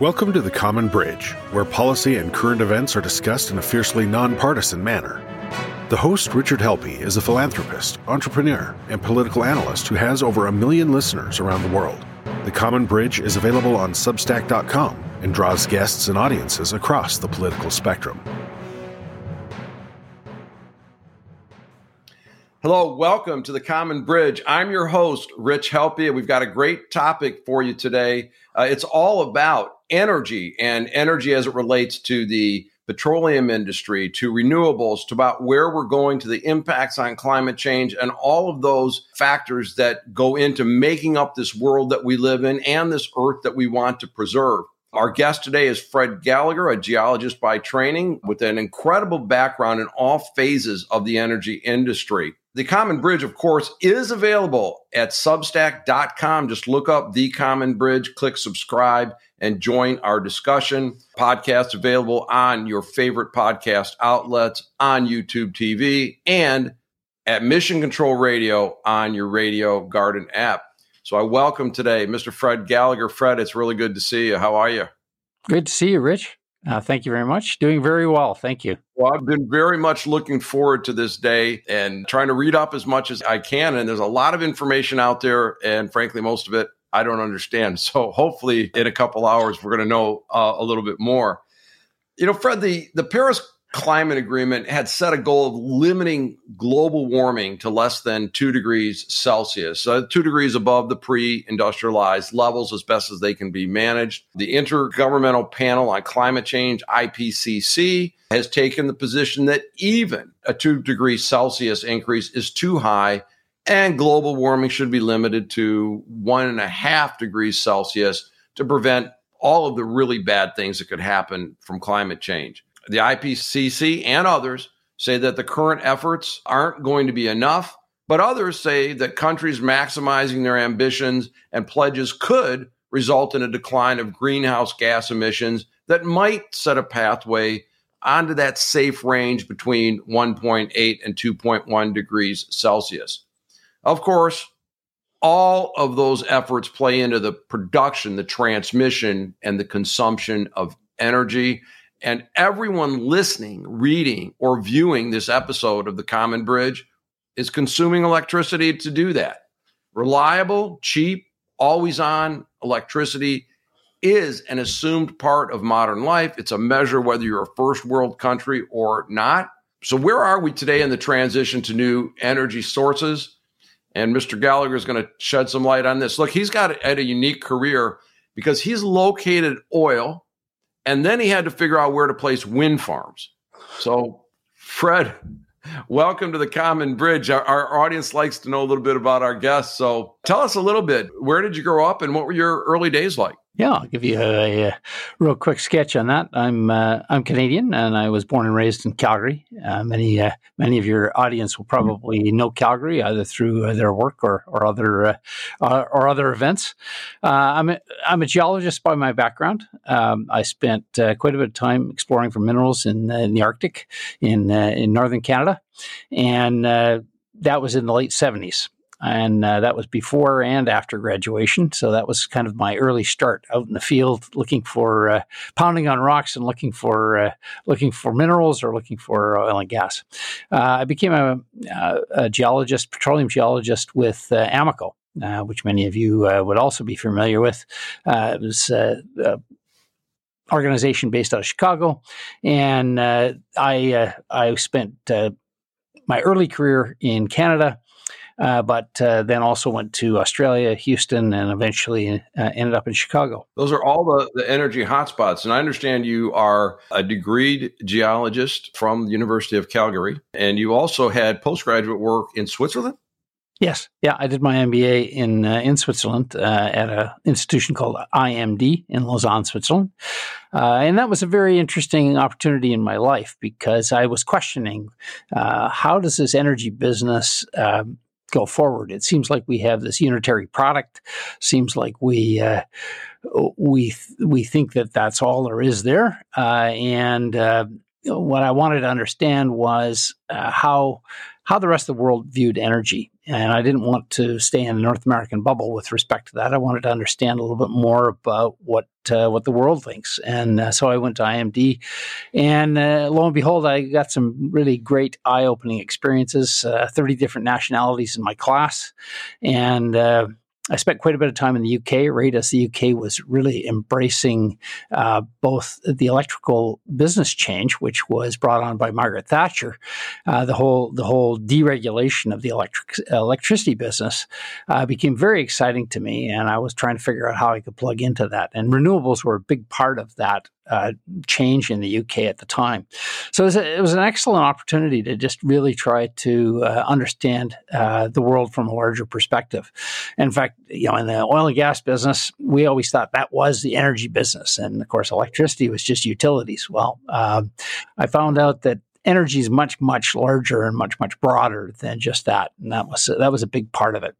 Welcome to the Common Bridge, where policy and current events are discussed in a fiercely nonpartisan manner. The host, Richard Helppie, is a philanthropist, entrepreneur, and political analyst who has over a million listeners around the world. The Common Bridge is available on Substack.com and draws guests and audiences across the political spectrum. Hello, welcome to the Common Bridge. I'm your host, Rich Helppie. We've got a great topic for you today. Uh, it's all about energy and energy as it relates to the petroleum industry, to renewables, to about where we're going, to the impacts on climate change, and all of those factors that go into making up this world that we live in and this earth that we want to preserve. Our guest today is Fred Gallagher, a geologist by training with an incredible background in all phases of the energy industry. The Common Bridge, of course, is available at substack.com. Just look up The Common Bridge, click subscribe, and join our discussion. Podcast available on your favorite podcast outlets, on YouTube TV, and at Mission Control Radio on your Radio Garden app. So I welcome today Mr. Fred Gallagher. Fred, it's really good to see you. How are you? Good to see you, Rich. Uh, thank you very much. Doing very well. Thank you. Well, I've been very much looking forward to this day and trying to read up as much as I can. And there's a lot of information out there. And frankly, most of it I don't understand. So hopefully, in a couple hours, we're going to know uh, a little bit more. You know, Fred, the, the Paris Climate Agreement had set a goal of limiting global warming to less than two degrees Celsius, so two degrees above the pre industrialized levels as best as they can be managed. The Intergovernmental Panel on Climate Change, IPCC, has taken the position that even a two degrees Celsius increase is too high and global warming should be limited to one and a half degrees Celsius to prevent all of the really bad things that could happen from climate change. The IPCC and others say that the current efforts aren't going to be enough, but others say that countries maximizing their ambitions and pledges could result in a decline of greenhouse gas emissions that might set a pathway onto that safe range between 1.8 and 2.1 degrees Celsius. Of course, all of those efforts play into the production, the transmission, and the consumption of energy. And everyone listening, reading, or viewing this episode of The Common Bridge is consuming electricity to do that. Reliable, cheap, always on electricity is an assumed part of modern life. It's a measure whether you're a first world country or not. So, where are we today in the transition to new energy sources? And Mr. Gallagher is going to shed some light on this. Look, he's got a, a unique career because he's located oil and then he had to figure out where to place wind farms. So, Fred, welcome to the Common Bridge. Our, our, audience likes to know a little bit about our guests. So, tell us a little bit. Where did you grow up and what were your early days like? Yeah, I'll give you a, a real quick sketch on that. I'm uh, I'm Canadian, and I was born and raised in Calgary. Uh, many uh, many of your audience will probably know Calgary either through uh, their work or or other uh, uh, or other events. I'm a, I'm a geologist by my background. Um, I spent quite a bit of time exploring for minerals in, in the Arctic in in northern Canada, and that was in the late '70s and uh, that was before and after graduation. So that was kind of my early start out in the field, looking for uh, pounding on rocks and looking for uh, looking for minerals or looking for oil and gas. Uh, I became a, uh, a, geologist, petroleum geologist with uh, Amoco. which many of you would also be familiar with. it was organization based out of Chicago, and I I spent my early career in Canada uh, but uh, then also went to Australia, Houston, and eventually uh, ended up in Chicago. Those are all the, the energy hotspots. And I understand you are a degreed geologist from the University of Calgary, and you also had postgraduate work in Switzerland. Yes, yeah, I did my MBA in uh, in Switzerland uh, at an institution called IMD in Lausanne, Switzerland, uh, and that was a very interesting opportunity in my life because I was questioning uh, how does this energy business um, go forward. It seems like we have this unitary product. Seems like we uh, we we think that that's all there is there. Uh, and uh, what I wanted to understand was uh, how how the rest of the world viewed energy. And I didn't want to stay in the North American bubble with respect to that. I wanted to understand a little bit more about what uh, what the world thinks, and uh, so I went to IMD, and uh, lo and behold, I got some really great eye opening experiences. Uh, Thirty different nationalities in my class, and uh, I spent quite a bit of time in the UK, right as the UK was really embracing uh, both the electrical business change, which was brought on by Margaret Thatcher, uh, the whole the whole deregulation of the electric electricity business uh, became very exciting to me, and I was trying to figure out how I could plug into that. And renewables were a big part of that uh, change in the UK at the time. So it was, a, it was, an excellent opportunity to just really try to uh, understand uh, the world from a larger perspective. In fact, you know, in the oil and gas business, we always thought that was the energy business, and of course, electricity was just utilities. Well, um, I found out that energy is much much larger and much much broader than just that. And that was that was a big part of it.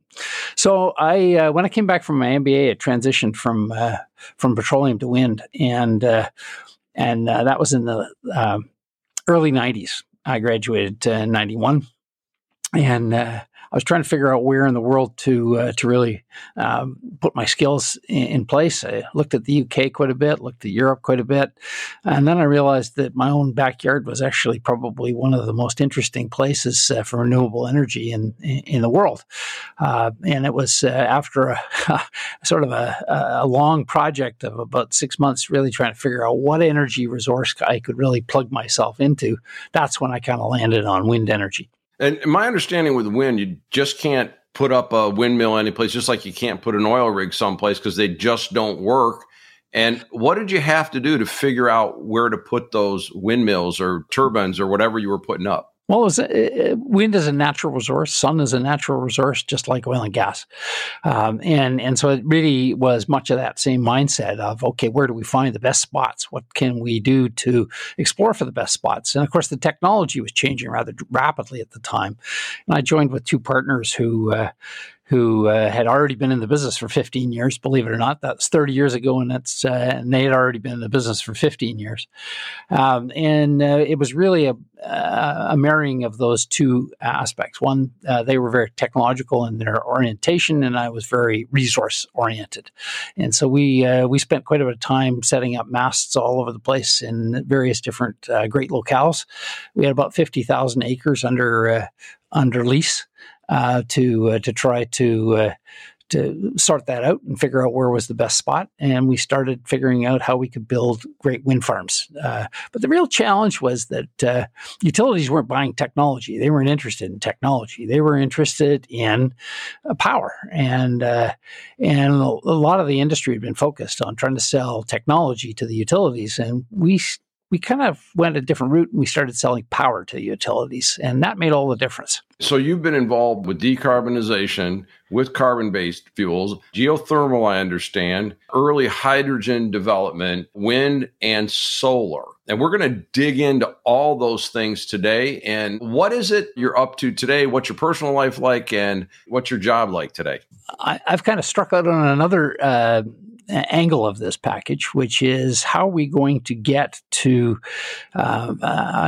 So i uh, when i came back from my mba i transitioned from uh, from petroleum to wind. And uh, and uh, that was in the um, early 90s i graduated in 91 and uh, I was trying to figure out where in the world to uh, to really um, put my skills in, in, place. I looked at the UK quite a bit, looked at Europe quite a bit, and then I realized that my own backyard was actually probably one of the most interesting places uh, for renewable energy in in, in the world. Uh, and it was uh, after a, sort of a, a long project of about six months, really trying to figure out what energy resource I could really plug myself into. That's when I kind of landed on wind energy. And my understanding with wind, you just can't put up a windmill anyplace, just like you can't put an oil rig someplace because they just don't work. And what did you have to do to figure out where to put those windmills or turbines or whatever you were putting up? Well, was, wind is a natural resource. Sun is a natural resource, just like oil and gas. Um, and and so it really was much of that same mindset of okay, where do we find the best spots? What can we do to explore for the best spots? And of course, the technology was changing rather rapidly at the time. And I joined with two partners who. Uh, who uh, had already been in the business for 15 years, believe it or not. That's 30 years ago, and uh, and they had already been in the business for 15 years. Um, and uh, it was really a, a, marrying of those two aspects. One, uh, they were very technological in their orientation, and I was very resource oriented. And so we uh, we spent quite a bit of time setting up masts all over the place in various different uh, great locales. We had about 50,000 acres under under lease uh, to uh, to try to uh, to sort that out and figure out where was the best spot. And we started figuring out how we could build great wind farms. Uh, but the real challenge was that uh, utilities weren't buying technology. They weren't interested in technology. They were interested in uh, power. And, uh, and a lot of the industry had been focused on trying to sell technology to the utilities. And we we kind of went a different route and we started selling power to utilities, and that made all the difference. So, you've been involved with decarbonization with carbon based fuels, geothermal, I understand, early hydrogen development, wind, and solar. And we're going to dig into all those things today. And what is it you're up to today? What's your personal life like? And what's your job like today? I, have kind of struck out on another uh, angle of this package, which is how are we going to get to uh,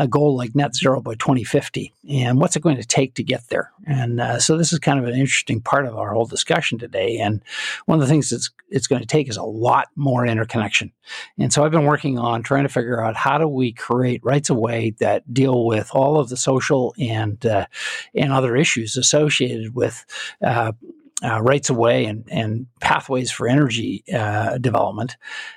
a goal like net zero by 2050, and what's it going to take to get there? And uh, so this is kind of an interesting part of our whole discussion today. And one of the things that's it's going to take is a lot more interconnection. And so I've been working on trying to figure out how do we create rights of way that deal with all of the social and uh, and other issues associated with uh, uh, rights of way and, and pathways for energy uh, development,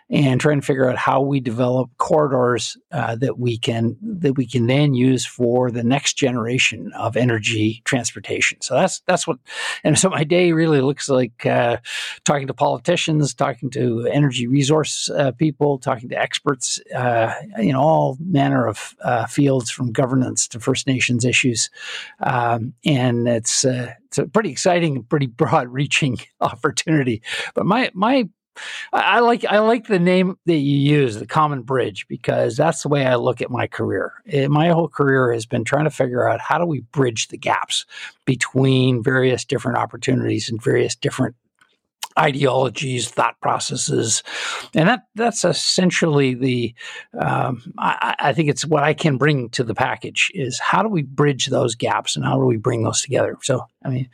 and trying to figure out how we develop corridors uh, that we can that we can then use for the next generation of energy transportation. So that's that's what, and so my day really looks like uh, talking to politicians, talking to energy resource uh, people, talking to experts, uh, you all manner of fields from governance to First Nations issues, um, and it's it's a pretty exciting, pretty broad reaching opportunity. But my my I like I like the name that you use, the Common Bridge, because that's the way I look at my career. It, my whole career has been trying to figure out how do we bridge the gaps between various different opportunities and various different ideologies, thought processes, and that that's essentially the. Um, I, I, think it's what I can bring to the package is how do we bridge those gaps and how do we bring those together. So I mean.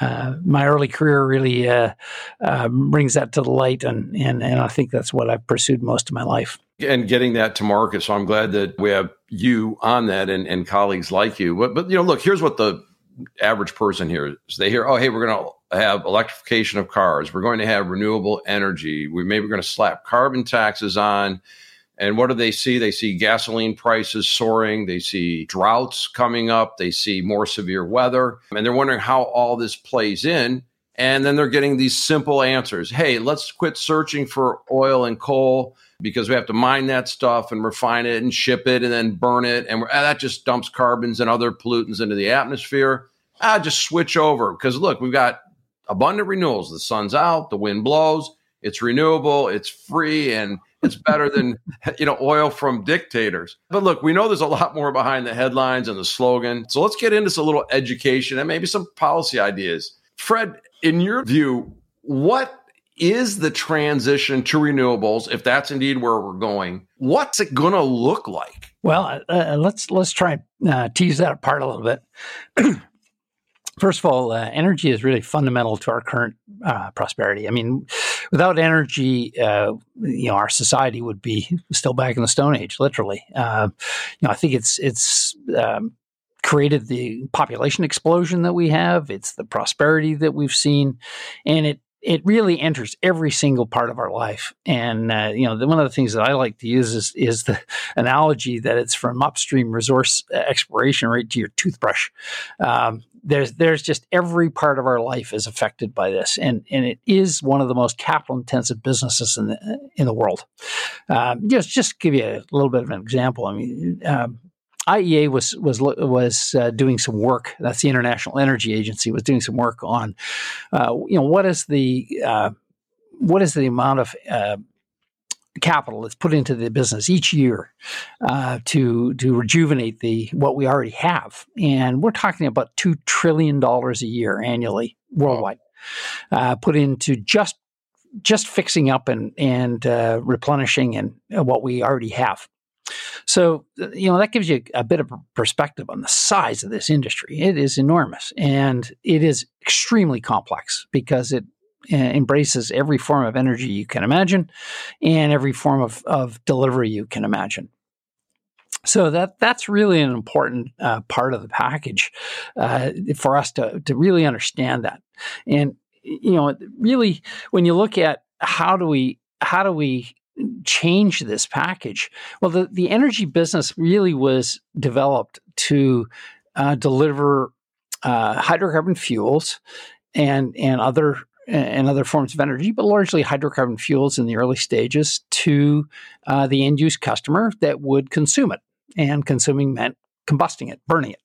Uh, my early career really uh, uh, brings that to the light, and, and and I think that's what I've pursued most of my life. And getting that to market, so I'm glad that we have you on that and, and colleagues like you. But but you know, look, here's what the average person hears: they hear, "Oh, hey, we're going to have electrification of cars. We're going to have renewable energy. We maybe we're going to slap carbon taxes on. And what do they see? They see gasoline prices soaring. They see droughts coming up. They see more severe weather. And they're wondering how all this plays in. And then they're getting these simple answers. Hey, let's quit searching for oil and coal because we have to mine that stuff and refine it and ship it and then burn it. And that just dumps carbons and other pollutants into the atmosphere. Ah, just switch over because look, we've got abundant renewals. The sun's out, the wind blows, it's renewable, it's free, and it's better than you know oil from dictators. But look, we know there's a lot more behind the headlines and the slogan. So let's get into some little education and maybe some policy ideas. Fred, in your view, what is the transition to renewables if that's indeed where we're going what's it going to look like well uh, uh, let's let's try and uh, tease that apart a little bit First of all, uh, energy is really fundamental to our current uh, prosperity. I mean, without energy, uh, you know, our society would be still back in the Stone Age, literally. You know, I think it's it's um, created the population explosion that we have. It's the prosperity that we've seen, and it it really enters every single part of our life. And uh, you know, the, one of the things that I like to use is is the analogy that it's from upstream resource exploration right to your toothbrush. Um, there's there's just every part of our life is affected by this, and and it is one of the most capital intensive businesses in the in the world. Um, just just give you a little bit of an example. I mean. Um, IEA was was was uh, doing some work. That's the International Energy Agency was doing some work on, uh, you know, what is the uh, what is the amount of uh, capital that's put into the business each year uh, to to rejuvenate the what we already have, and we're talking about two trillion dollars a year annually worldwide, uh, put into just just fixing up and and replenishing and what we already have. So you know that gives you a bit of perspective on the size of this industry. It is enormous, and it is extremely complex because it uh, embraces every form of energy you can imagine and every form of, of delivery you can imagine. So that that's really an important uh, part of the package uh, for us to to really understand that. And you know, really, when you look at how do we how do we change this package? Well, the the energy business really was developed to uh, deliver uh, hydrocarbon fuels and and other and other forms of energy, but largely hydrocarbon fuels in the early stages to uh, the end use customer that would consume it. And consuming meant combusting it, burning it.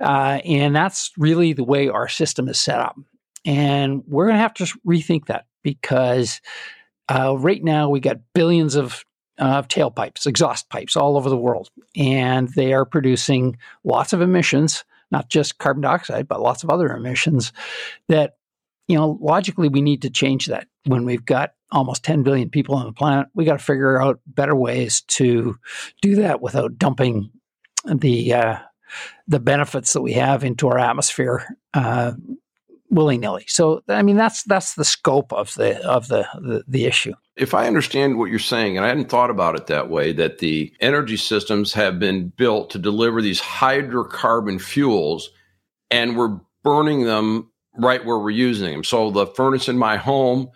Uh, and that's really the way our system is set up. And we're going to have to rethink that because uh, right now we got billions of tailpipes, exhaust pipes all over the world, and they are producing lots of emissions, not just carbon dioxide, but lots of other emissions that you know, logically, we need to change that. When we've got almost 10 billion people on the planet, we got to figure out better ways to do that without dumping the uh, the benefits that we have into our atmosphere uh, willy nilly. So, I mean, that's that's the scope of the of the, the the issue. If I understand what you're saying, and I hadn't thought about it that way, that the energy systems have been built to deliver these hydrocarbon fuels, and we're burning them right where we're using them. So the furnace in my home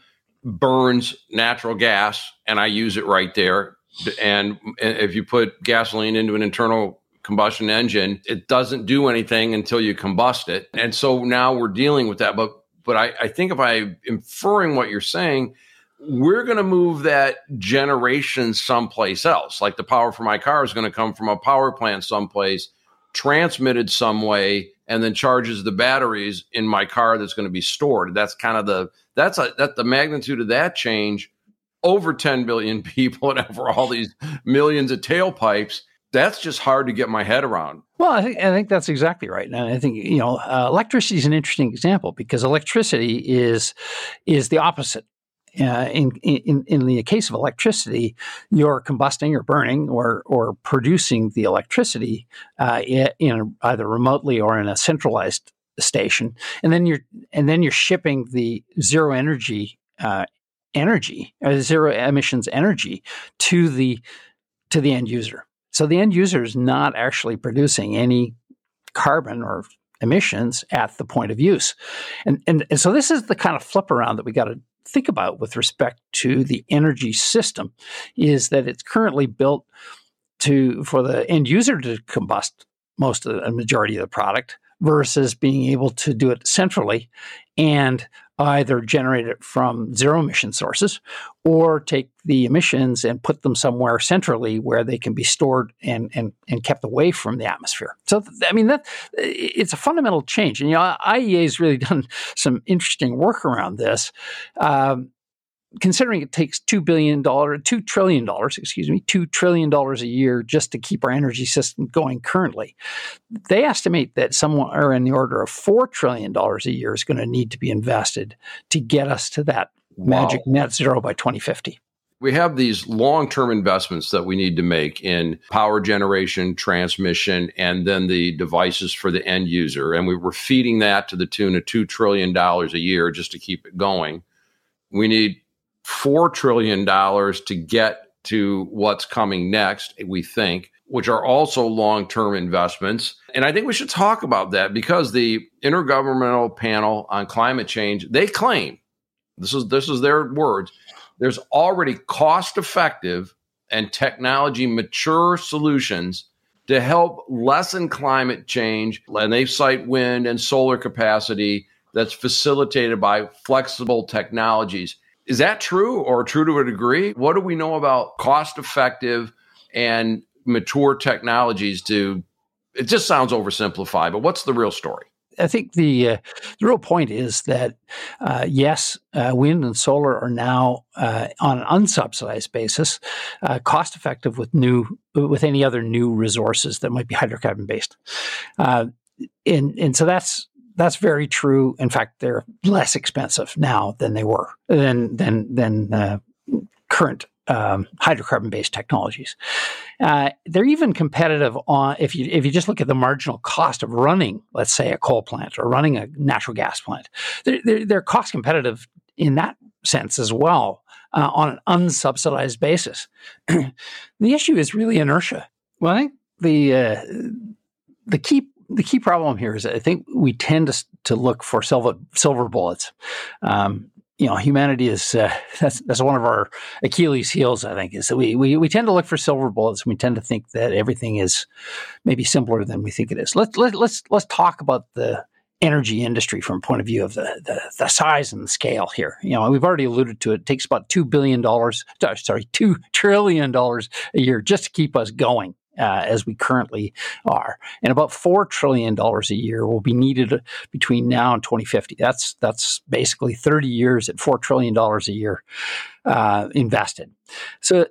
burns natural gas and I use it right there. And if you put gasoline into an internal combustion engine, it doesn't do anything until you combust it. And so now we're dealing with that. But but I, I think if I'm inferring what you're saying, we're going to move that generation someplace else. Like the power for my car is going to come from a power plant someplace, transmitted some way and then charges the batteries in my car that's going to be stored. That's kind of the that's a, that the magnitude of that change over 10 billion people and over all these millions of tailpipes. That's just hard to get my head around. Well, I think I think that's exactly right, and I think you know uh, electricity is an interesting example because electricity is is the opposite. Uh, in, in in the case of electricity, you're combusting or burning or or producing the electricity uh, in either remotely or in a centralized station, and then you're and then you're shipping the zero energy uh, energy or zero emissions energy to the to the end user. So the end user is not actually producing any carbon or emissions at the point of use. And, and, and so this is the kind of flip around that we got to think about with respect to the energy system is that it's currently built to for the end user to combust most of the majority of the product versus being able to do it centrally and either generate it from zero emission sources or take the emissions and put them somewhere centrally where they can be stored and, and, and kept away from the atmosphere. So, I mean, that it's a fundamental change. And, you know, IEA has really done some interesting work around this. Um, considering it takes two billion dollars, two trillion dollars, excuse me, two trillion dollars a year just to keep our energy system going currently, they estimate that somewhere in the order of four trillion dollars a year is going to need to be invested to get us to that wow. magic net zero by 2050. We have these long term investments that we need to make in power generation, transmission, and then the devices for the end user. And we were feeding that to the tune of $2 trillion a year just to keep it going. We need $4 trillion to get to what's coming next, we think, which are also long term investments. And I think we should talk about that because the Intergovernmental Panel on Climate Change, they claim this is this is their words, there's already cost effective and technology mature solutions to help lessen climate change. And they cite wind and solar capacity that's facilitated by flexible technologies. Is that true or true to a degree? What do we know about cost effective and mature technologies to it just sounds oversimplified, but what's the real story? I think the uh, the real point is that uh, yes, uh, wind and solar are now uh, on an unsubsidized basis, uh, cost effective with new with any other new resources that might be hydrocarbon based, uh, and and so that's that's very true. In fact, they're less expensive now than they were than than than uh, current um, hydrocarbon based technologies. Uh, they're even competitive on if you if you just look at the marginal cost of running, let's say, a coal plant or running a natural gas plant. They're, they're, they're cost competitive in that sense as well uh, on an unsubsidized basis. the issue is really inertia. Well, I think the uh, the key the key problem here is I think we tend to, to look for silver, silver bullets. Um, you know, humanity is uh, that's that's one of our Achilles' heels. I think is that we, we we tend to look for silver bullets. And We tend to think that everything is maybe simpler than we think it is. Let's let, let's let's talk about the energy industry from point of view of the, the, the size and scale here. You know, we've already alluded to it. It takes about two billion dollars, sorry, two trillion dollars a year just to keep us going uh, as we currently are, and about four trillion dollars a year will be needed between now and 2050. That's that's basically 30 years at four trillion dollars a year uh, invested. So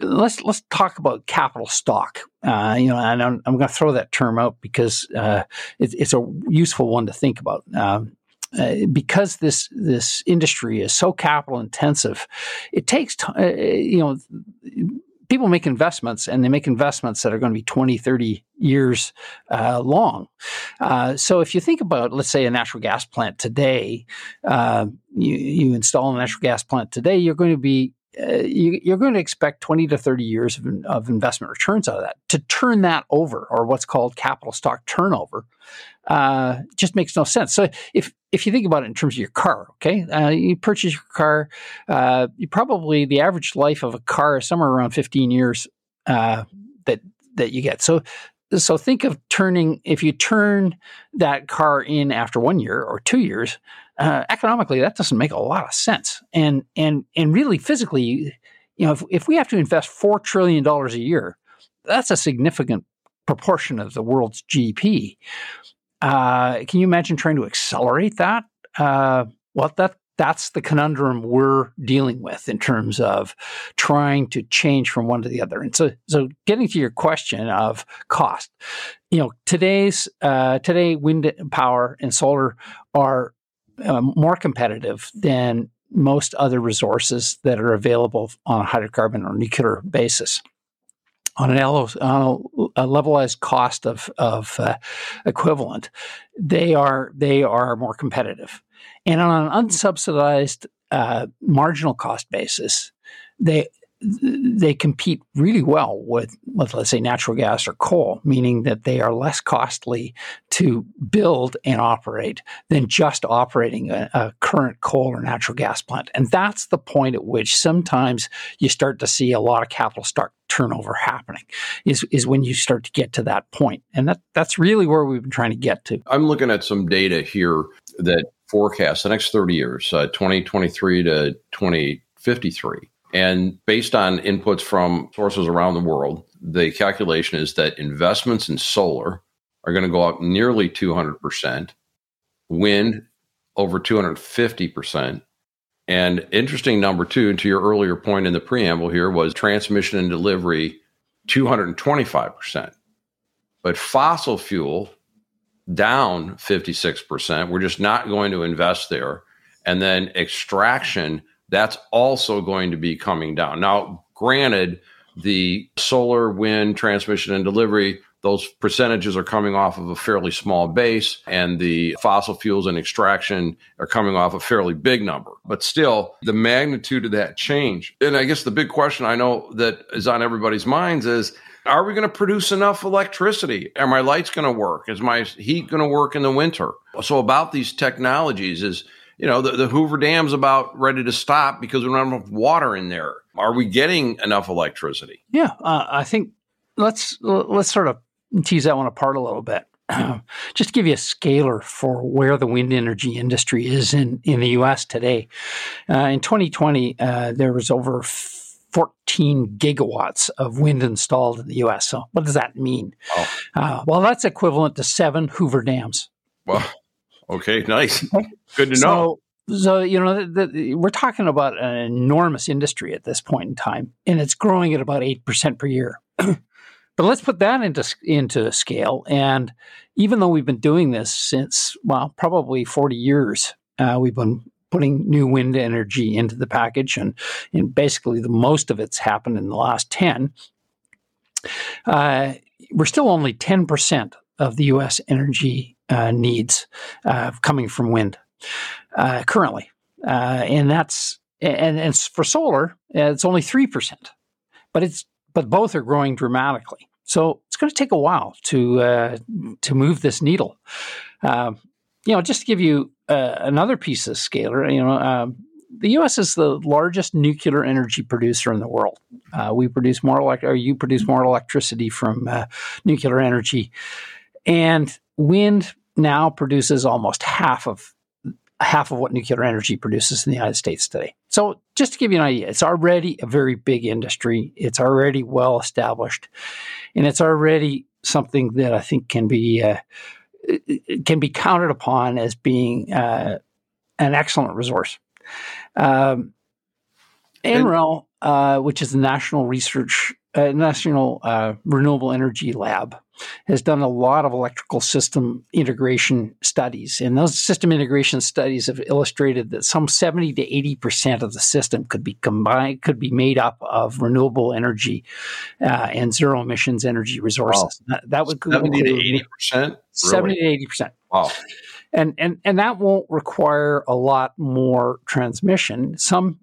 let's let's talk about capital stock. Uh, you know, and I'm, I'm going to throw that term out because uh, it, it's a useful one to think about. Um, uh, because this this industry is so capital intensive, it takes time. Uh, you know, people make investments and they make investments that are going to be 20, 30 years uh, long. Uh, so if you think about, let's say, a natural gas plant today, uh, you, you, install a natural gas plant today, you're going to be uh, you, are going to expect 20 to 30 years of, of, investment returns out of that. To turn that over, or what's called capital stock turnover, uh, just makes no sense. So if if you think about it in terms of your car, okay, uh, you purchase your car, uh, you probably the average life of a car is somewhere around 15 years uh, that that you get. So so think of turning if you turn that car in after one year or two years uh, economically that doesn't make a lot of sense. And and and really physically you know if, if we have to invest four trillion dollars a year that's a significant proportion of the world's gdp uh, can you imagine trying to accelerate that? Uh, well that that's the conundrum we're dealing with in terms of trying to change from one to the other. And so, so getting to your question of cost, you know, today's uh, today wind power and solar are uh, more competitive than most other resources that are available on a hydrocarbon or nuclear basis. On an on a levelized cost of of uh, equivalent, they are they are more competitive, and on an unsubsidized uh, marginal cost basis, they they compete really well with, with, let's say, natural gas or coal, meaning that they are less costly to build and operate than just operating a, a, current coal or natural gas plant. And that's the point at which sometimes you start to see a lot of capital start turnover happening is, is when you start to get to that point. And that, that's really where we've been trying to get to. I'm looking at some data here that forecasts the next 30 years, uh, 2023 to 2053 and based on inputs from sources around the world, the calculation is that investments in solar are going to go up nearly 200%, wind over 250%. And interesting number two, to your earlier point in the preamble here, was transmission and delivery 225%. But fossil fuel down 56%. We're just not going to invest there. And then extraction that's also going to be coming down. Now, granted, the solar, wind, transmission, and delivery, those percentages are coming off of a fairly small base, and the fossil fuels and extraction are coming off a fairly big number. But still, the magnitude of that change. And I guess the big question I know that is on everybody's minds is are we going to produce enough electricity? Are my lights going to work? Is my heat going to work in the winter? So, about these technologies is you know, the, the Hoover Dam's about ready to stop because we don't have enough water in there. Are we getting enough electricity? Yeah, uh, I think let's let's sort of tease that one apart a little bit. Just to give you a scalar for where the wind energy industry is in, in the U.S. today. Uh, in 2020, uh, there was over 14 gigawatts of wind installed in the U.S. So, what does that mean? Oh. Uh, well, that's equivalent to seven Hoover dams. Well, Okay, nice. Good to know. So, so you know, the, the, we're talking about an enormous industry at this point in time, and it's growing at about eight percent per year. but let's put that into into scale. And even though we've been doing this since well, probably forty years, uh, we've been putting new wind energy into the package, and, and basically the most of it's happened in the last ten. Uh, we're still only ten percent of the U.S. energy uh, needs uh, coming from wind uh, currently, uh, and that's and, and for solar it's only three percent, but it's but both are growing dramatically. So it's going to take a while to uh, to move this needle. Um, you know, just to give you uh, another piece of scalar, you know, um, the U.S. is the largest nuclear energy producer in the world. Uh, we produce more elect- or you produce more electricity from uh, nuclear energy, and wind now produces almost half of half of what nuclear energy produces in the United States today. So just to give you an idea, it's already a very big industry. It's already well established, and it's already something that I think can be uh, can be counted upon as being uh, an excellent resource. Um, NREL, uh, which is the National Research uh, National uh, Renewable Energy Lab, has done a lot of electrical system integration studies. And those system integration studies have illustrated that some 70 to 80% of the system could be combined, could be made up of renewable energy uh, and zero emissions energy resources. Wow. That, that, would 70 to 80%? Really? 70 to 80%. Wow. And, and, and that won't require a lot more transmission. Some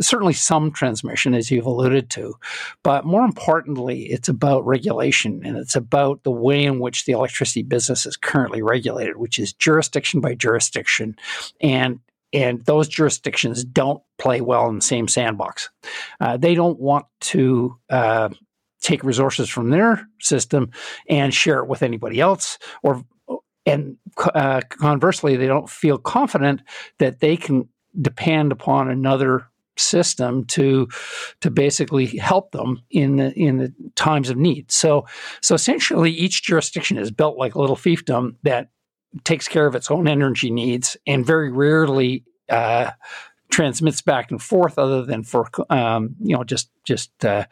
certainly some transmission, as you've alluded to, but more importantly, it's about regulation and it's about the way in which the electricity business is currently regulated, which is jurisdiction by jurisdiction, and and those jurisdictions don't play well in the same sandbox. Uh, they don't want to. Uh, take resources from their system and share it with anybody else or and uh, conversely they don't feel confident that they can depend upon another system to to basically help them in the in the times of need. So so essentially each jurisdiction is built like a little fiefdom that takes care of its own energy needs and very rarely uh, transmits back and forth other than for um, you know just just uh,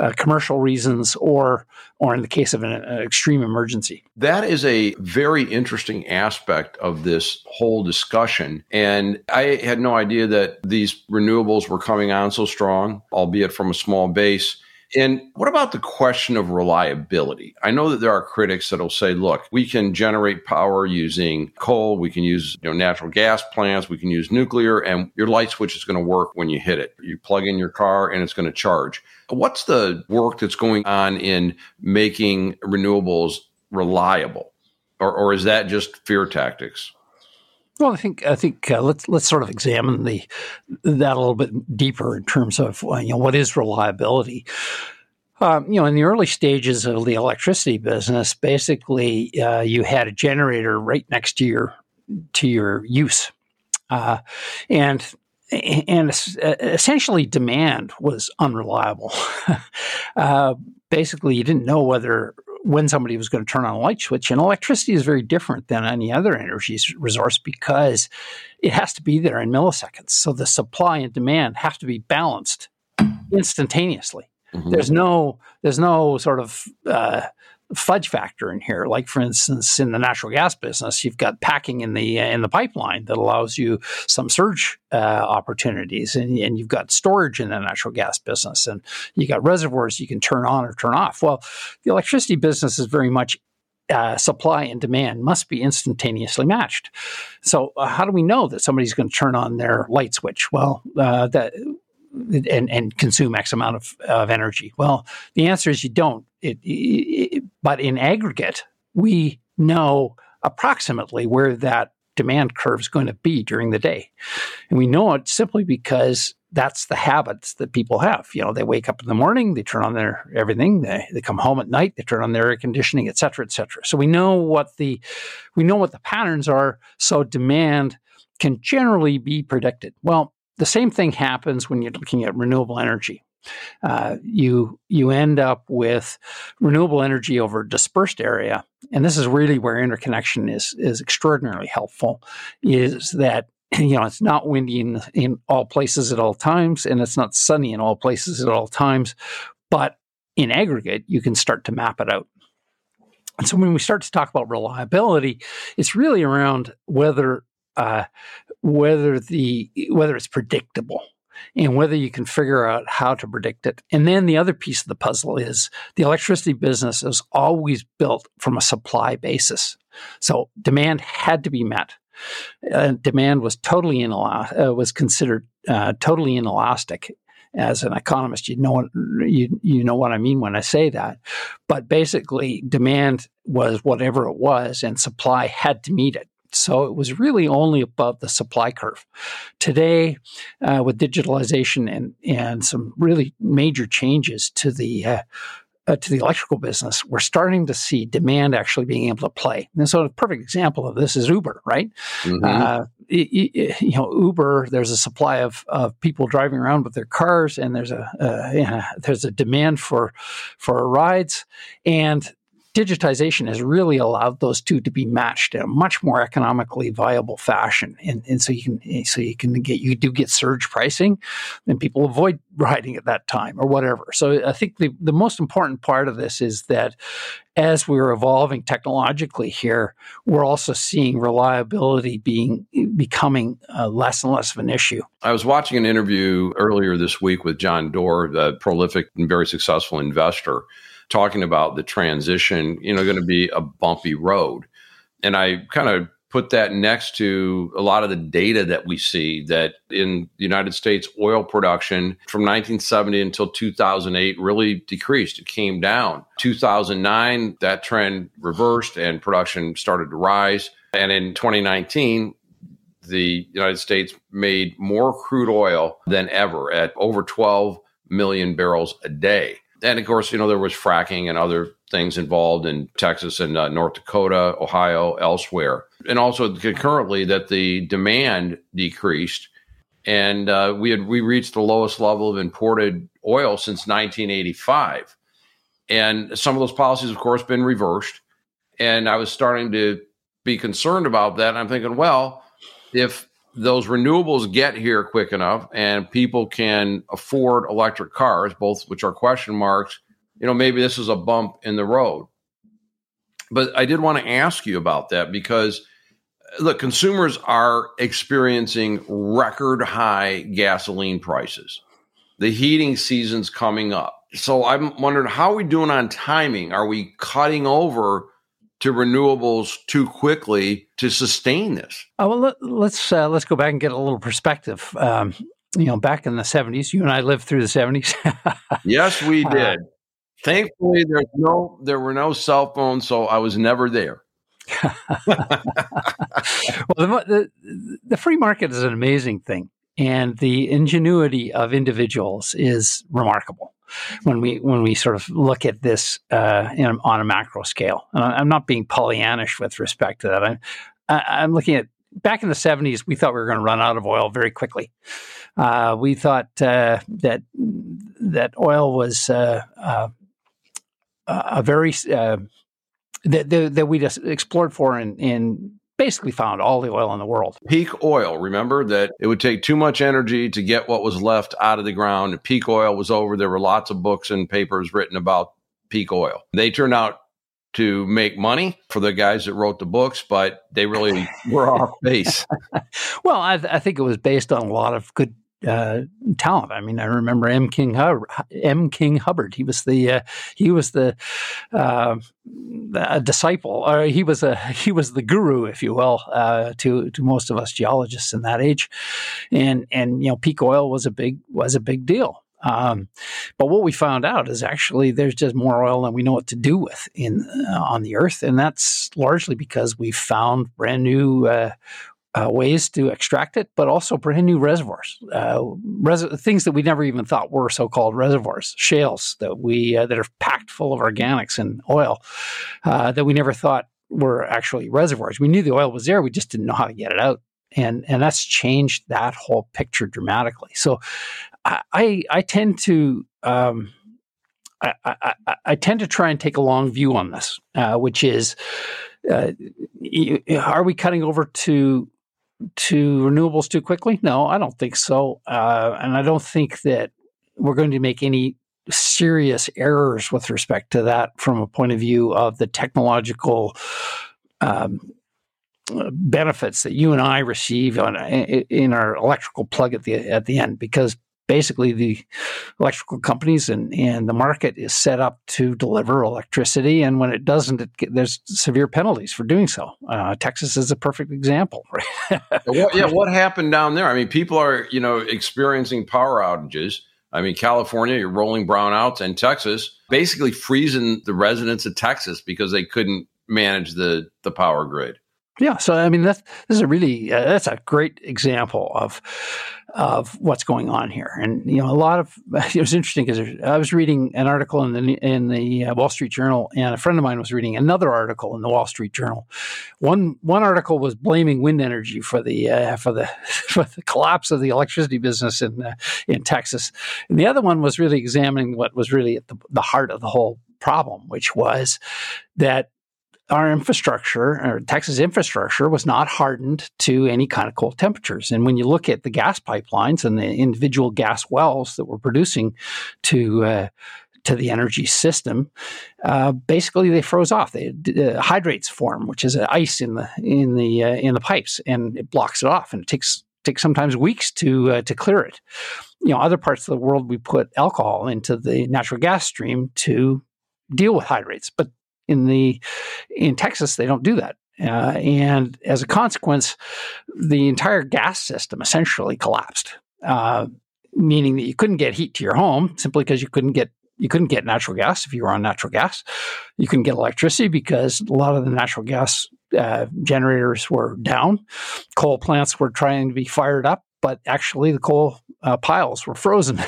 uh, commercial reasons or or in the case of an, an, extreme emergency. That is a very interesting aspect of this whole discussion, and I had no idea that these renewables were coming on so strong, albeit from a small base. And what about the question of reliability? I know that there are critics that'll say, look, we can generate power using coal, we can use you know, natural gas plants, we can use nuclear, and your light switch is going to work when you hit it. You plug in your car and it's going to charge. What's the work that's going on in making renewables reliable? Or, or is that just fear tactics? Well, I think I think uh, let's let's sort of examine the that a little bit deeper in terms of uh, you know what is reliability. Um, you know, in the early stages of the electricity business, basically uh, you had a generator right next to your to your use, uh, and and essentially demand was unreliable. uh, basically, you didn't know whether when somebody was going to turn on a light switch. And electricity is very different than any other energy resource because it has to be there in milliseconds. So the supply and demand have to be balanced instantaneously. Mm-hmm. There's no there's no sort of uh, fudge factor in here. Like for instance, in the natural gas business, you've got packing in the in the pipeline that allows you some surge uh, opportunities, and, and you've got storage in the natural gas business, and you got reservoirs you can turn on or turn off. Well, the electricity business is very much uh, supply and demand must be instantaneously matched. So, uh, how do we know that somebody's going to turn on their light switch? Well, uh, that and, and consume X amount of, of energy? Well, the answer is you don't. It, it, but in aggregate, we know approximately where that demand curve is going to be during the day. And we know it simply because that's the habits that people have. You know, they wake up in the morning, they turn on their everything, they, they come home at night, they turn on their air conditioning, et cetera, et cetera. So we know what the we know what the patterns are, so demand can generally be predicted. Well, the same thing happens when you're looking at renewable energy. Uh, you you end up with renewable energy over a dispersed area, and this is really where interconnection is is extraordinarily helpful. Is that you know it's not windy in, in all places at all times, and it's not sunny in all places at all times, but in aggregate, you can start to map it out. And so when we start to talk about reliability, it's really around whether uh, whether the whether it's predictable and whether you can figure out how to predict it. And then the other piece of the puzzle is the electricity business is always built from a supply basis. So demand had to be met. Uh, demand was totally inelastic, uh, was considered uh, totally inelastic. As an economist, you know you you know what I mean when I say that. But basically, demand was whatever it was, and supply had to meet it. So it was really only above the supply curve. Today, uh, with digitalization and, and some really major changes to the uh, uh, to the electrical business, we're starting to see demand actually being able to play. And so, a perfect example of this is Uber, right? Mm-hmm. Uh, you know, Uber. There's a supply of, of people driving around with their cars, and there's a uh, there's a demand for for rides, and digitization has really allowed those two to be matched in a much more economically viable fashion. And, and so you can so you can get you do get surge pricing, and people avoid riding at that time or whatever. So I think the, the most important part of this is that as we're evolving technologically here, we're also seeing reliability being becoming uh, less and less of an issue. I was watching an interview earlier this week with John Doerr, the prolific and very successful investor talking about the transition, you know, going to be a bumpy road. And I kind of put that next to a lot of the data that we see that in the United States oil production from 1970 until 2008 really decreased. It came down. 2009 that trend reversed and production started to rise. And in 2019 the United States made more crude oil than ever at over 12 million barrels a day and of course, you know, there was fracking and other things involved in Texas and uh, North Dakota, Ohio, elsewhere. And also concurrently that the demand decreased and uh, we had we reached the lowest level of imported oil since 1985. And some of those policies, of course, been reversed. And I was starting to be concerned about that. And I'm thinking, well, if those renewables get here quick enough and people can afford electric cars, both which are question marks, you know, maybe this is a bump in the road. But I did want to ask you about that because look, consumers are experiencing record high gasoline prices. The heating season's coming up. So I'm wondering how are we doing on timing? Are we cutting over to renewables too quickly to sustain this? Oh, well, let, us let's, uh, let's go back and get a little perspective. Um, you know, back in the '70s, you and I lived through the *70s. yes, we uh, did. Uh, Thankfully, there's no there were no cell phones, so I was never there. well, the, the, the free market is an amazing thing, and the ingenuity of individuals is remarkable when we when we sort of look at this uh, in, on a macro scale. And I'm not being Pollyannish with respect to that. I'm I'm looking at back in the 70s. We thought we were going to run out of oil very quickly. Uh, we thought uh, that that oil was uh, uh, a very uh, that, that we just explored for in, and basically found all the oil in the world. Peak oil, remember that it would take too much energy to get what was left out of the ground. And peak oil was over. There were lots of books and papers written about peak oil. They turned out to make money for the guys that wrote the books, but they really were off base. well, I, th- I, think it was based on a lot of good uh, talent. I mean, I remember M. King Hubbert. M. King Hubbert. He was the uh, he was the uh, a disciple, or he was a he was the guru, if you will, uh, to to most of us geologists in that age. And and you know, peak oil was a big was a big deal. Um, but what we found out is actually there's just more oil than we know what to do with in uh, on the Earth, and that's largely because we found brand new uh, uh, ways to extract it, but also brand new reservoirs, uh, res- things that we never even thought were so-called reservoirs, shales that we uh, that are packed full of organics and oil uh, that we never thought were actually reservoirs. We knew the oil was there, we just didn't know how to get it out, and and that's changed that whole picture dramatically. So, I I, I tend to. Um, I, I, I, tend to try and take a long view on this, uh, which is, uh, are we cutting over to to renewables too quickly? No, I don't think so. Uh, and I don't think that we're going to make any serious errors with respect to that from a point of view of the technological um, benefits that you and I receive on in our electrical plug at the at the end because basically the electrical companies and, and the market is set up to deliver electricity. And when it doesn't, it, there's severe penalties for doing so. Uh, Texas is a perfect example. Right? what, yeah, what happened down there? I mean, people are you know experiencing power outages. I mean, California, you're rolling brownouts, and Texas basically freezing the residents of Texas because they couldn't manage the the power grid. Yeah, so I mean that's this is a really uh, that's a great example of of what's going on here, and you know a lot of it was interesting because I was reading an article in the in the uh, Wall Street Journal, and a friend of mine was reading another article in the Wall Street Journal. One one article was blaming wind energy for the uh, for the for the collapse of the electricity business in uh, in Texas, and the other one was really examining what was really at the, the heart of the whole problem, which was that our infrastructure, or Texas infrastructure, was not hardened to any kind of cold temperatures. And when you look at the gas pipelines and the individual gas wells that were producing to uh, to the energy system, uh, basically they froze off. They uh, hydrates form, which is ice in the in the uh, in the pipes, and it blocks it off, and it takes takes sometimes weeks to uh, to clear it. You know, other parts of the world we put alcohol into the natural gas stream to deal with hydrates, but in the in Texas, they don't do that. Uh, and as a consequence, the entire gas system essentially collapsed, uh, meaning that you couldn't get heat to your home simply because you couldn't get you couldn't get natural gas if you were on natural gas. You couldn't get electricity because a lot of the natural gas uh, generators were down. Coal plants were trying to be fired up, but actually the coal uh, piles were frozen.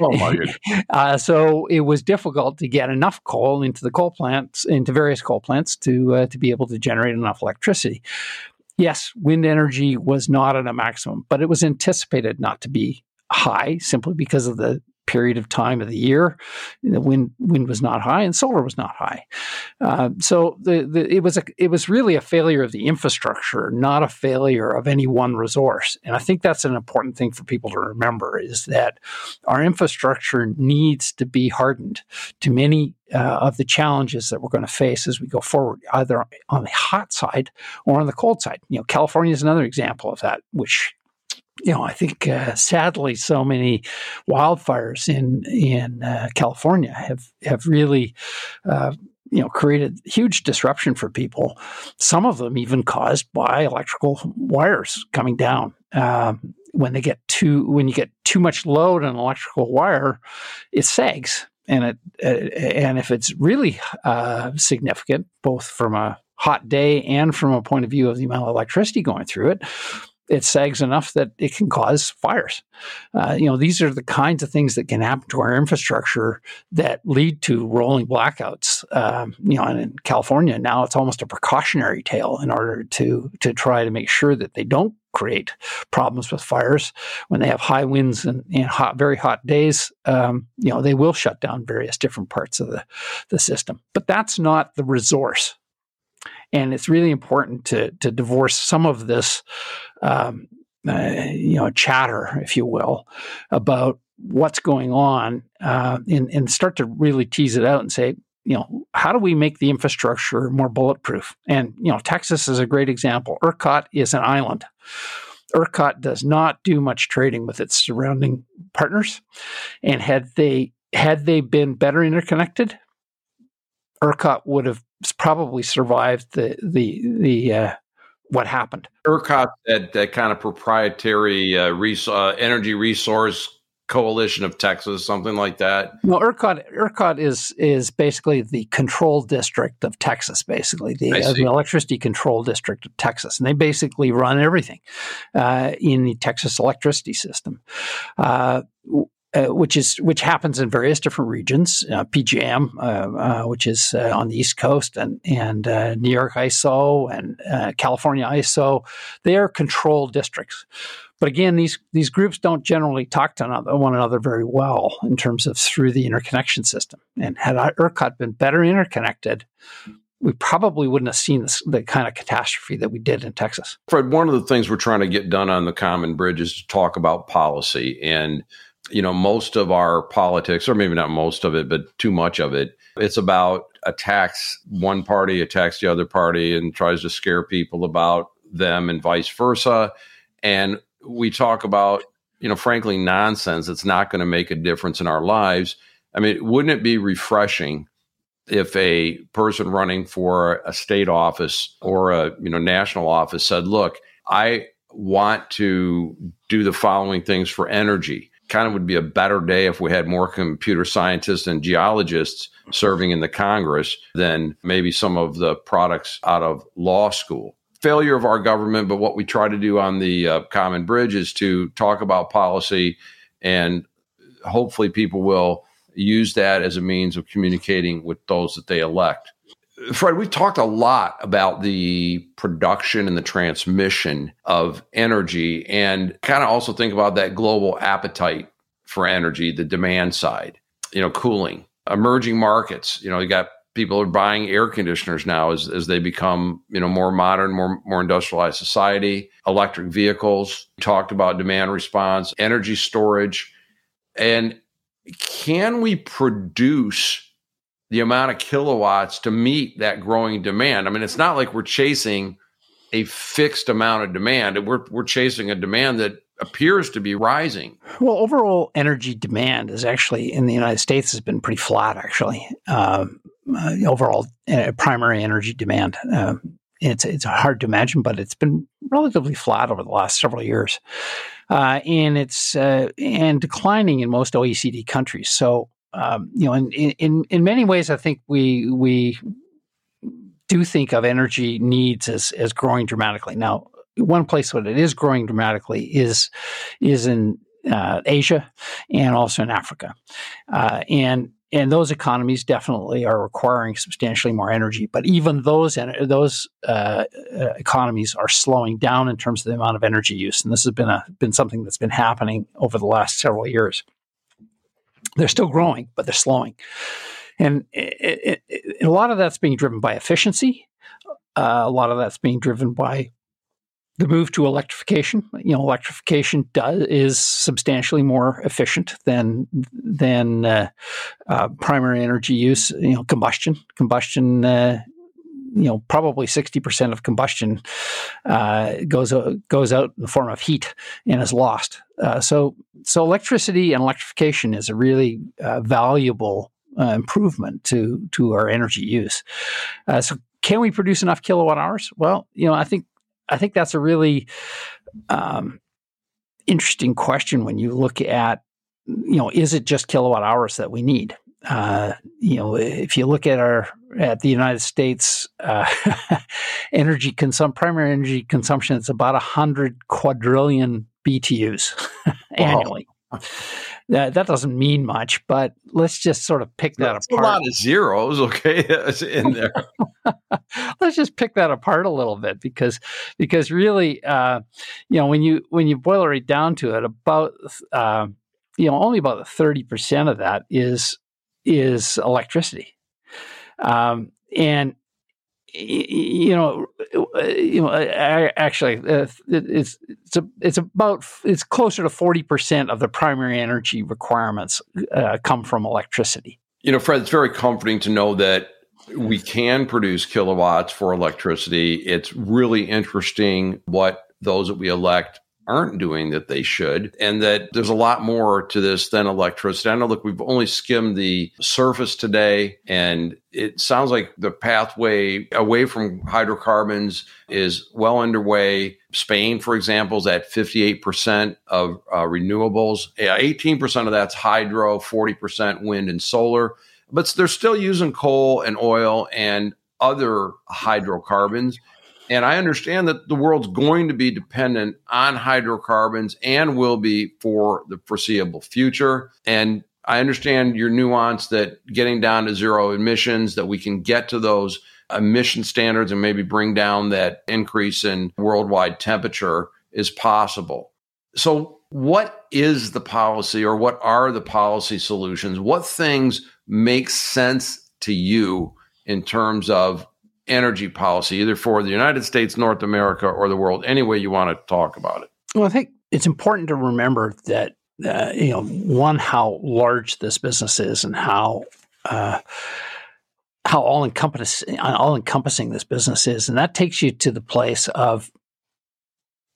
oh my goodness! Uh, so it was difficult to get enough coal into the coal plants, into various coal plants, to uh, to be able to generate enough electricity. Yes, wind energy was not at a maximum, but it was anticipated not to be high simply because of the period of time of the year. The wind wind was not high, and solar was not high. Uh, so the, the it was a it was really a failure of the infrastructure, not a failure of any one resource. And I think that's an important thing for people to remember is that our infrastructure needs to be hardened to many uh, of the challenges that we're going to face as we go forward, either on the hot side or on the cold side. You know, California is another example of that, which you know, I think uh, sadly, so many wildfires in in uh, California have have really, uh, you know, created huge disruption for people. Some of them even caused by electrical wires coming down. Um, when they get too when you get too much load on an electrical wire, it sags, and it uh, and if it's really uh, significant, both from a hot day and from a point of view of the amount of electricity going through it, it sags enough that it can cause fires. Uh, you know, these are the kinds of things that can happen to our infrastructure that lead to rolling blackouts. Um, you know, and in California now it's almost a precautionary tale in order to to try to make sure that they don't create problems with fires when they have high winds and, and hot, very hot days. Um, you know, they will shut down various different parts of the the system. But that's not the resource and it's really important to to divorce some of this, um, uh, you know, chatter, if you will, about what's going on, uh, and and start to really tease it out and say, you know, how do we make the infrastructure more bulletproof? And you know, Texas is a great example. ERCOT is an island. ERCOT does not do much trading with its surrounding partners, and had they had they been better interconnected, ERCOT would have probably survived the the the uh, what happened. ERCOT, that that kind of proprietary uh, res- uh, energy resource coalition of Texas, something like that. Well, ERCOT ERCOT is is basically the control district of Texas, basically the, uh, the electricity control district of Texas, and they basically run everything uh, in the Texas electricity system. Uh, uh, which is which happens in various different regions. Uh, PJM, uh, uh, which is uh, on the East Coast, and and New York ISO and California ISO, they are control districts. But again, these these groups don't generally talk to another, one another very well in terms of through the interconnection system. And had ERCOT been better interconnected, we probably wouldn't have seen this, the kind of catastrophe that we did in Texas. Fred, one of the things we're trying to get done on the Common Bridge is to talk about policy and you know, most of our politics, or maybe not most of it, but too much of it, it's about attacks one party, attacks the other party, and tries to scare people about them and vice versa. And we talk about, you know, frankly, nonsense that's not going to make a difference in our lives. I mean, wouldn't it be refreshing if a person running for a state office or a you know national office said, "Look, I want to do the following things for energy kind of would be a better day if we had more computer scientists and geologists serving in the Congress than maybe some of the products out of law school. Failure of our government, but what we try to do on the uh, Common Bridge is to talk about policy and hopefully people will use that as a means of communicating with those that they elect. Fred, we've talked a lot about the production and the transmission of energy and kind of also think about that global appetite for energy, the demand side, you know, cooling, emerging markets. You know, you got people are buying air conditioners now as, as they become, you know, more modern, more, more industrialized society, electric vehicles, talked about demand response, energy storage. And can we produce the amount of kilowatts to meet that growing demand. I mean, it's not like we're chasing a fixed amount of demand. We're we're chasing a demand that appears to be rising. Well, overall energy demand is actually in the United States has been pretty flat. Actually, um, uh, overall uh, primary energy demand. Um, it's it's hard to imagine, but it's been relatively flat over the last several years, uh, and it's uh, and declining in most OECD countries. So um, you know, in, in in many ways, I think we we do think of energy needs as as growing dramatically. Now, one place where it is growing dramatically is is in uh, Asia and also in Africa, uh, and and those economies definitely are requiring substantially more energy. But even those those uh, uh, economies are slowing down in terms of the amount of energy use, and this has been a been something that's been happening over the last several years. They're still growing, but they're slowing. And it, it, it, a lot of that's being driven by efficiency. Uh, a lot of that's being driven by the move to electrification. You know, electrification does is substantially more efficient than than uh, uh, primary energy use. You know, combustion combustion. Uh, you know, probably sixty percent of combustion uh, goes uh, goes out in the form of heat and is lost. Uh, so, so electricity and electrification is a really valuable improvement to to our energy use. so, can we produce enough kilowatt hours? Well, you know, I think I think that's a really um, interesting question when you look at, you know, is it just kilowatt hours that we need? Uh, you know, if you look at our at the United States uh, energy consum primary energy consumption, it's about hundred quadrillion BTUs annually. That, that doesn't mean much, but let's just sort of pick that That's apart. A lot of zeros, okay, in there. let's just pick that apart a little bit because because really, uh, you know, when you when you boil it right down to it, about uh, you know only about thirty percent of that is is electricity, um, and you know, you know, actually, uh, it's it's a, it's about it's closer to forty percent of the primary energy requirements uh, come from electricity. You know, Fred, it's very comforting to know that we can produce kilowatts for electricity. It's really interesting what those that we elect aren't doing that they should, and that there's a lot more to this than electricity. I know, look, we've only skimmed the surface today, and it sounds like the pathway away from hydrocarbons is well underway. Spain, for example, is at 58% of uh, renewables. 18% of that's hydro, 40% wind and solar. But they're still using coal and oil and other hydrocarbons. And I understand that the world's going to be dependent on hydrocarbons and will be for the foreseeable future. And I understand your nuance that getting down to zero emissions, that we can get to those emission standards and maybe bring down that increase in worldwide temperature is possible. So, what is the policy or what are the policy solutions? What things make sense to you in terms of energy policy, either for the United States, North America, or the world, any way you want to talk about it? Well, I think it's important to remember that, uh, you know, one, how large this business is and how. Uh, how all encompassing all encompassing this business is, and that takes you to the place of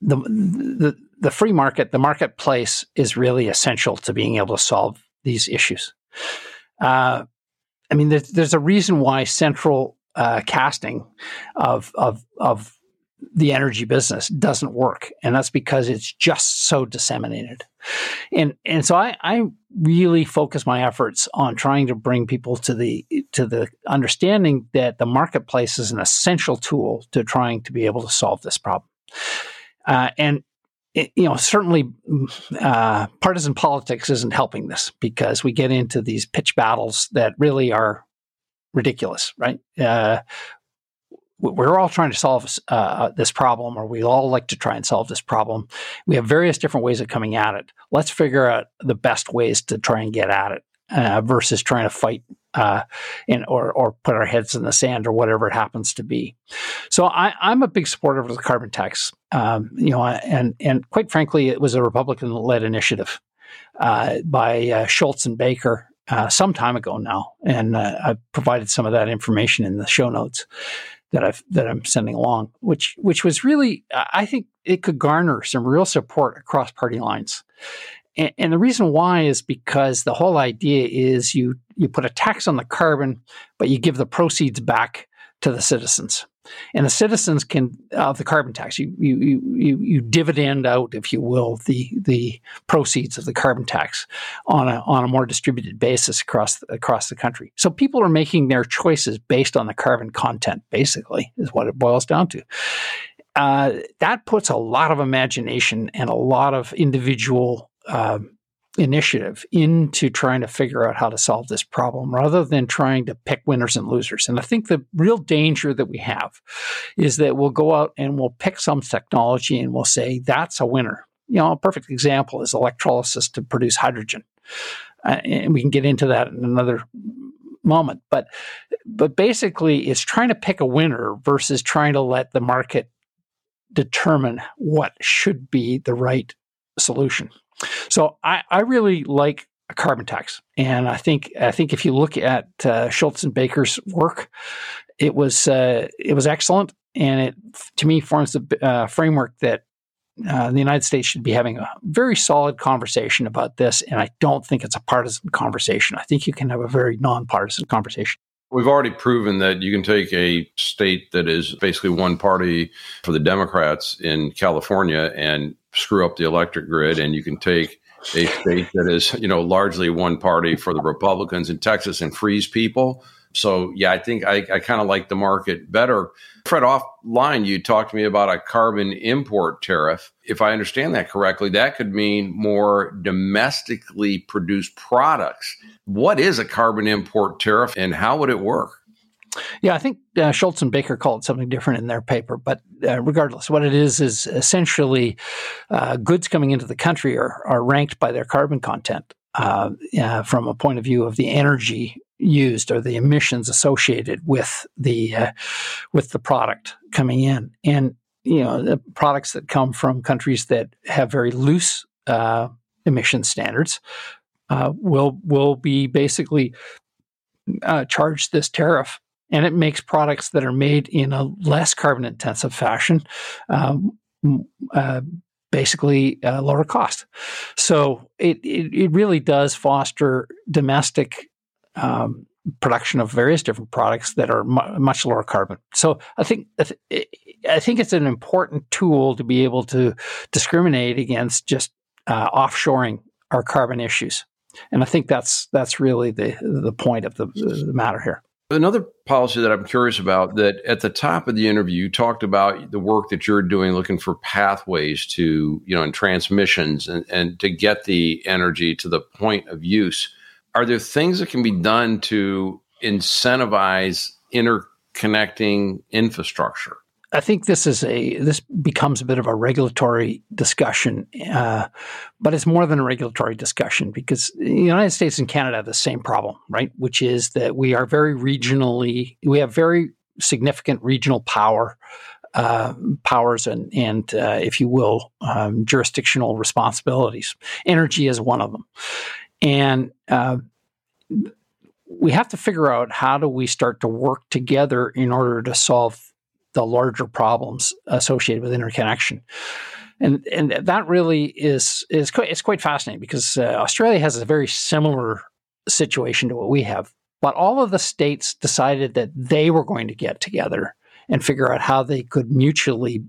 the, the the free market. The marketplace is really essential to being able to solve these issues. Uh, I mean, there's, there's a reason why central uh, casting of of of the energy business doesn't work, and that's because it's just so disseminated. And and so I, I really focus my efforts on trying to bring people to the to the understanding that the marketplace is an essential tool to trying to be able to solve this problem. Uh, and it, you know, certainly uh, partisan politics isn't helping this because we get into these pitch battles that really are ridiculous, right? Uh, we're all trying to solve uh, this problem, or we all like to try and solve this problem. We have various different ways of coming at it. Let's figure out the best ways to try and get at it uh, versus trying to fight uh, in, or, or put our heads in the sand or whatever it happens to be. So I, am a big supporter of the carbon tax. Um, you know, and and quite frankly, it was a Republican-led initiative uh, by uh, Shultz and Baker uh, some time ago now, and uh, I've provided some of that information in the show notes that I've that I'm sending along, which which was really I think it could garner some real support across party lines. And, and, the reason why is because the whole idea is you you put a tax on the carbon, but you give the proceeds back to the citizens and the citizens can of the carbon tax you, you you you dividend out if you will the the proceeds of the carbon tax on a on a more distributed basis across across the country. So people are making their choices based on the carbon content basically is what it boils down to. Uh, that puts a lot of imagination and a lot of individual um, initiative into trying to figure out how to solve this problem rather than trying to pick winners and losers. And I think the real danger that we have is that we'll go out and we'll pick some technology and we'll say that's a winner. You know, a perfect example is electrolysis to produce hydrogen. uh, and we can get into that in another moment. But but basically, it's trying to pick a winner versus trying to let the market determine what should be the right solution. So I, I really like a carbon tax, and I think I think if you look at uh, Shultz and Baker's work, it was uh, it was excellent, and it to me forms the uh, framework that uh, the United States should be having a very solid conversation about this. And I don't think it's a partisan conversation. I think you can have a very nonpartisan conversation. We've already proven that you can take a state that is basically one party for the Democrats in California and screw up the electric grid, and you can take a state that is, you know, largely one party for the Republicans in Texas and freeze people. So yeah, I think I, I kind of like the market better. Fred, offline, you talked to me about a carbon import tariff. If I understand that correctly, that could mean more domestically produced products. What is a carbon import tariff and how would it work? Yeah, I think uh, Shultz and Baker call it something different in their paper, but uh, regardless, what it is is essentially uh, goods coming into the country are, are ranked by their carbon content. Uh, from a point of view of the energy used or the emissions associated with the uh, with the product coming in, and you know the products that come from countries that have very loose uh, emission standards uh, will will be basically uh, charged this tariff, and it makes products that are made in a less carbon intensive fashion. Um, uh, basically uh, lower cost. So it, it, it really does foster domestic um, production of various different products that are mu- much lower carbon. So I think I think it's an important tool to be able to discriminate against just uh, offshoring our carbon issues, and I think that's that's really the the point of the, the matter here. Another policy that I'm curious about that at the top of the interview, you talked about the work that you're doing looking for pathways to, you know, and transmissions and, and to get the energy to the point of use are there things that can be done to incentivize interconnecting infrastructure? I think this is a this becomes a bit of a regulatory discussion, uh, but it's more than a regulatory discussion because the United States and Canada have the same problem, right? Which is that we are very regionally, we have very significant regional power, uh, powers, and and uh, if you will, um, jurisdictional responsibilities. Energy is one of them, and uh, we have to figure out how do we start to work together in order to solve the larger problems associated with interconnection. And and that really is is quite, it's quite fascinating because uh, Australia has a very similar situation to what we have. But all of the states decided that they were going to get together and figure out how they could mutually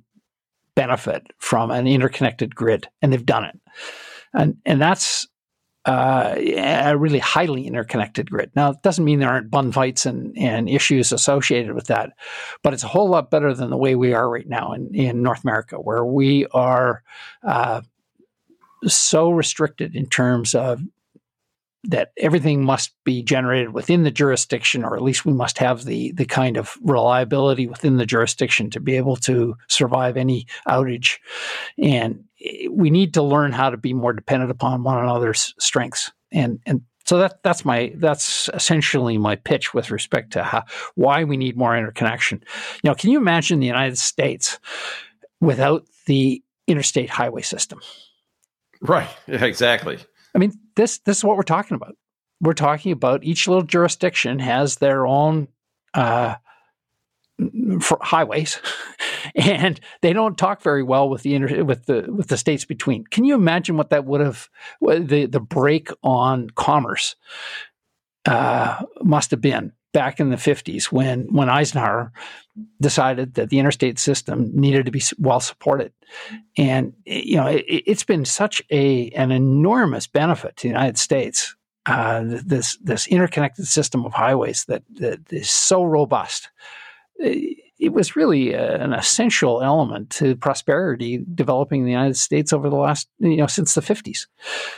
benefit from an interconnected grid, and they've done it. And and that's uh, a really highly interconnected grid. Now, it doesn't mean there aren't bun fights and, and issues associated with that, but it's a whole lot better than the way we are right now in, in North America, where we are uh, so restricted in terms of that everything must be generated within the jurisdiction, or at least we must have the the kind of reliability within the jurisdiction to be able to survive any outage. And we need to learn how to be more dependent upon one another's strengths and and so that that's my that's essentially my pitch with respect to how, why we need more interconnection. You know, can you imagine the United States without the interstate highway system? Right. Yeah, exactly. I mean, this this is what we're talking about. We're talking about each little jurisdiction has their own uh, highways, and they don't talk very well with the inter- with the with the states between. Can you imagine what that would have the the break on commerce uh, must have been back in the fifties when when Eisenhower decided that the interstate system needed to be well supported, and you know it, has been such a an enormous benefit to the United States. Uh, this this interconnected system of highways that, that is so robust it was really an essential element to prosperity developing in the United States over the last, you know, since the 50s.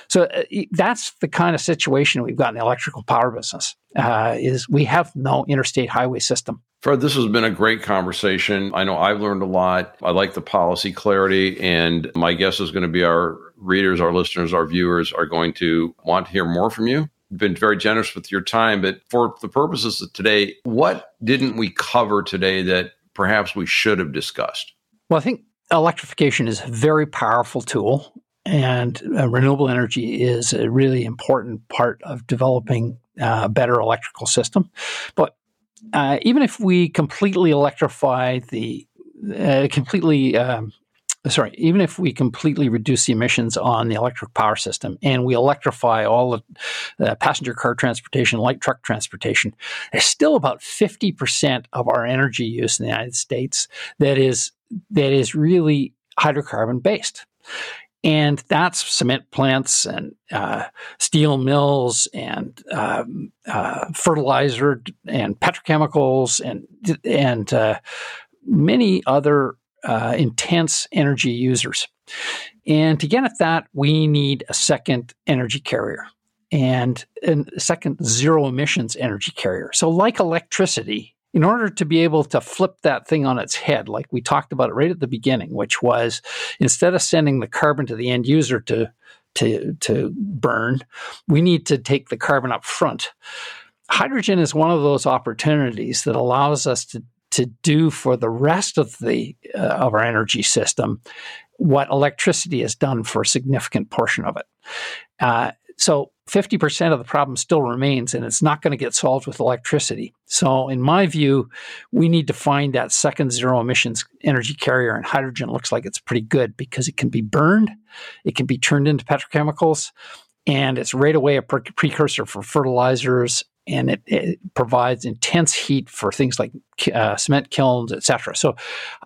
So uh, that's the kind of situation we've got in the electrical power business. Uh, is we have no interstate highway system. Fred, this has been a great conversation. I know I've learned a lot. I like the policy clarity, and my guess is going to be our readers, our listeners, our viewers are going to want to hear more from you. Been very generous with your time, but for the purposes of today, what didn't we cover today that perhaps we should have discussed? Well, I think electrification is a very powerful tool, and uh, renewable energy is a really important part of developing uh, a better electrical system. But uh, even if we completely electrify the uh, completely um, sorry, even if we completely reduce the emissions on the electric power system and we electrify all the uh, passenger car transportation, light truck transportation, there's still about 50% of our energy use in the United States that is that is really hydrocarbon based. And that's cement plants and uh, steel mills and um, uh, fertilizer and petrochemicals and and uh, many other uh, intense energy users. And to get at that, we need a second energy carrier and a second zero emissions energy carrier. So, like electricity, in order to be able to flip that thing on its head, like we talked about it right at the beginning, which was instead of sending the carbon to the end user to to to burn, we need to take the carbon up front. Hydrogen is one of those opportunities that allows us to to do for the rest of the uh, of our energy system what electricity has done for a significant portion of it. Uh, so 50% of the problem still remains, and it's not going to get solved with electricity. So, in my view, we need to find that second zero emissions energy carrier, and hydrogen looks like it's pretty good because it can be burned, it can be turned into petrochemicals, and it's right away a pre- precursor for fertilizers and it, it, provides intense heat for things like uh, cement kilns, etc. So,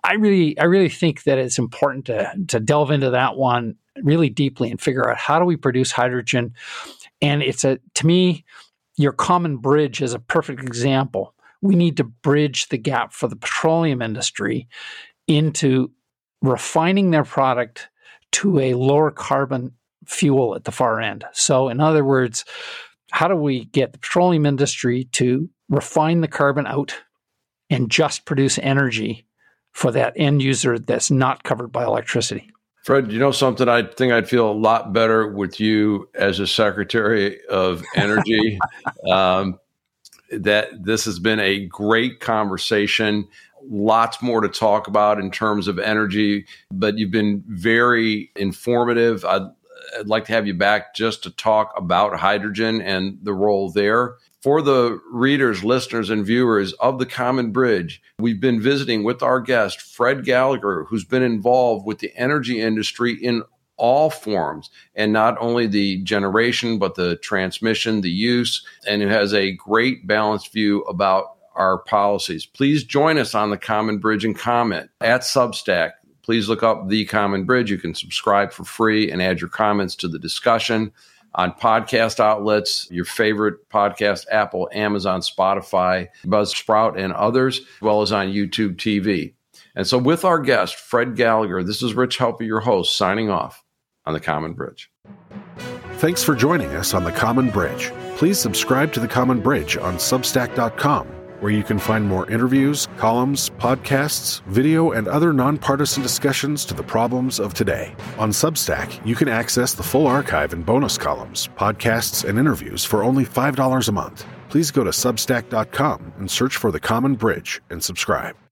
I really, I really think that it's important to to delve into that one really deeply and figure out how do we produce hydrogen. And it's a to me, your common bridge is a perfect example. We need to bridge the gap for the petroleum industry into refining their product to a lower carbon fuel at the far end. So, in other words, how do we get the petroleum industry to refine the carbon out and just produce energy for that end user that's not covered by electricity? Fred, you know something? I think I'd feel a lot better with you as a Secretary of Energy. um, that this has been a great conversation. Lots more to talk about in terms of energy, but you've been very informative. I'd I'd like to have you back just to talk about hydrogen and the role there. For the readers, listeners, and viewers of the Common Bridge, we've been visiting with our guest, Fred Gallagher, who's been involved with the energy industry in all forms and not only the generation, but the transmission, the use, and who has a great balanced view about our policies. Please join us on the Common Bridge and comment at Substack please look up The Common Bridge. You can subscribe for free and add your comments to the discussion on podcast outlets, your favorite podcast, Apple, Amazon, Spotify, Buzzsprout, and others, as well as on YouTube TV. And so, with our guest, Fred Gallagher, this is Rich Helppie, your host, signing off on The Common Bridge. Thanks for joining us on The Common Bridge. Please subscribe to The Common Bridge on Substack.com where you can find more interviews, columns, podcasts, video, and other nonpartisan discussions to the problems of today. On Substack, you can access the full archive and bonus columns, podcasts, and interviews for only $5 a month. Please go to substack.com and search for The Common Bridge and subscribe.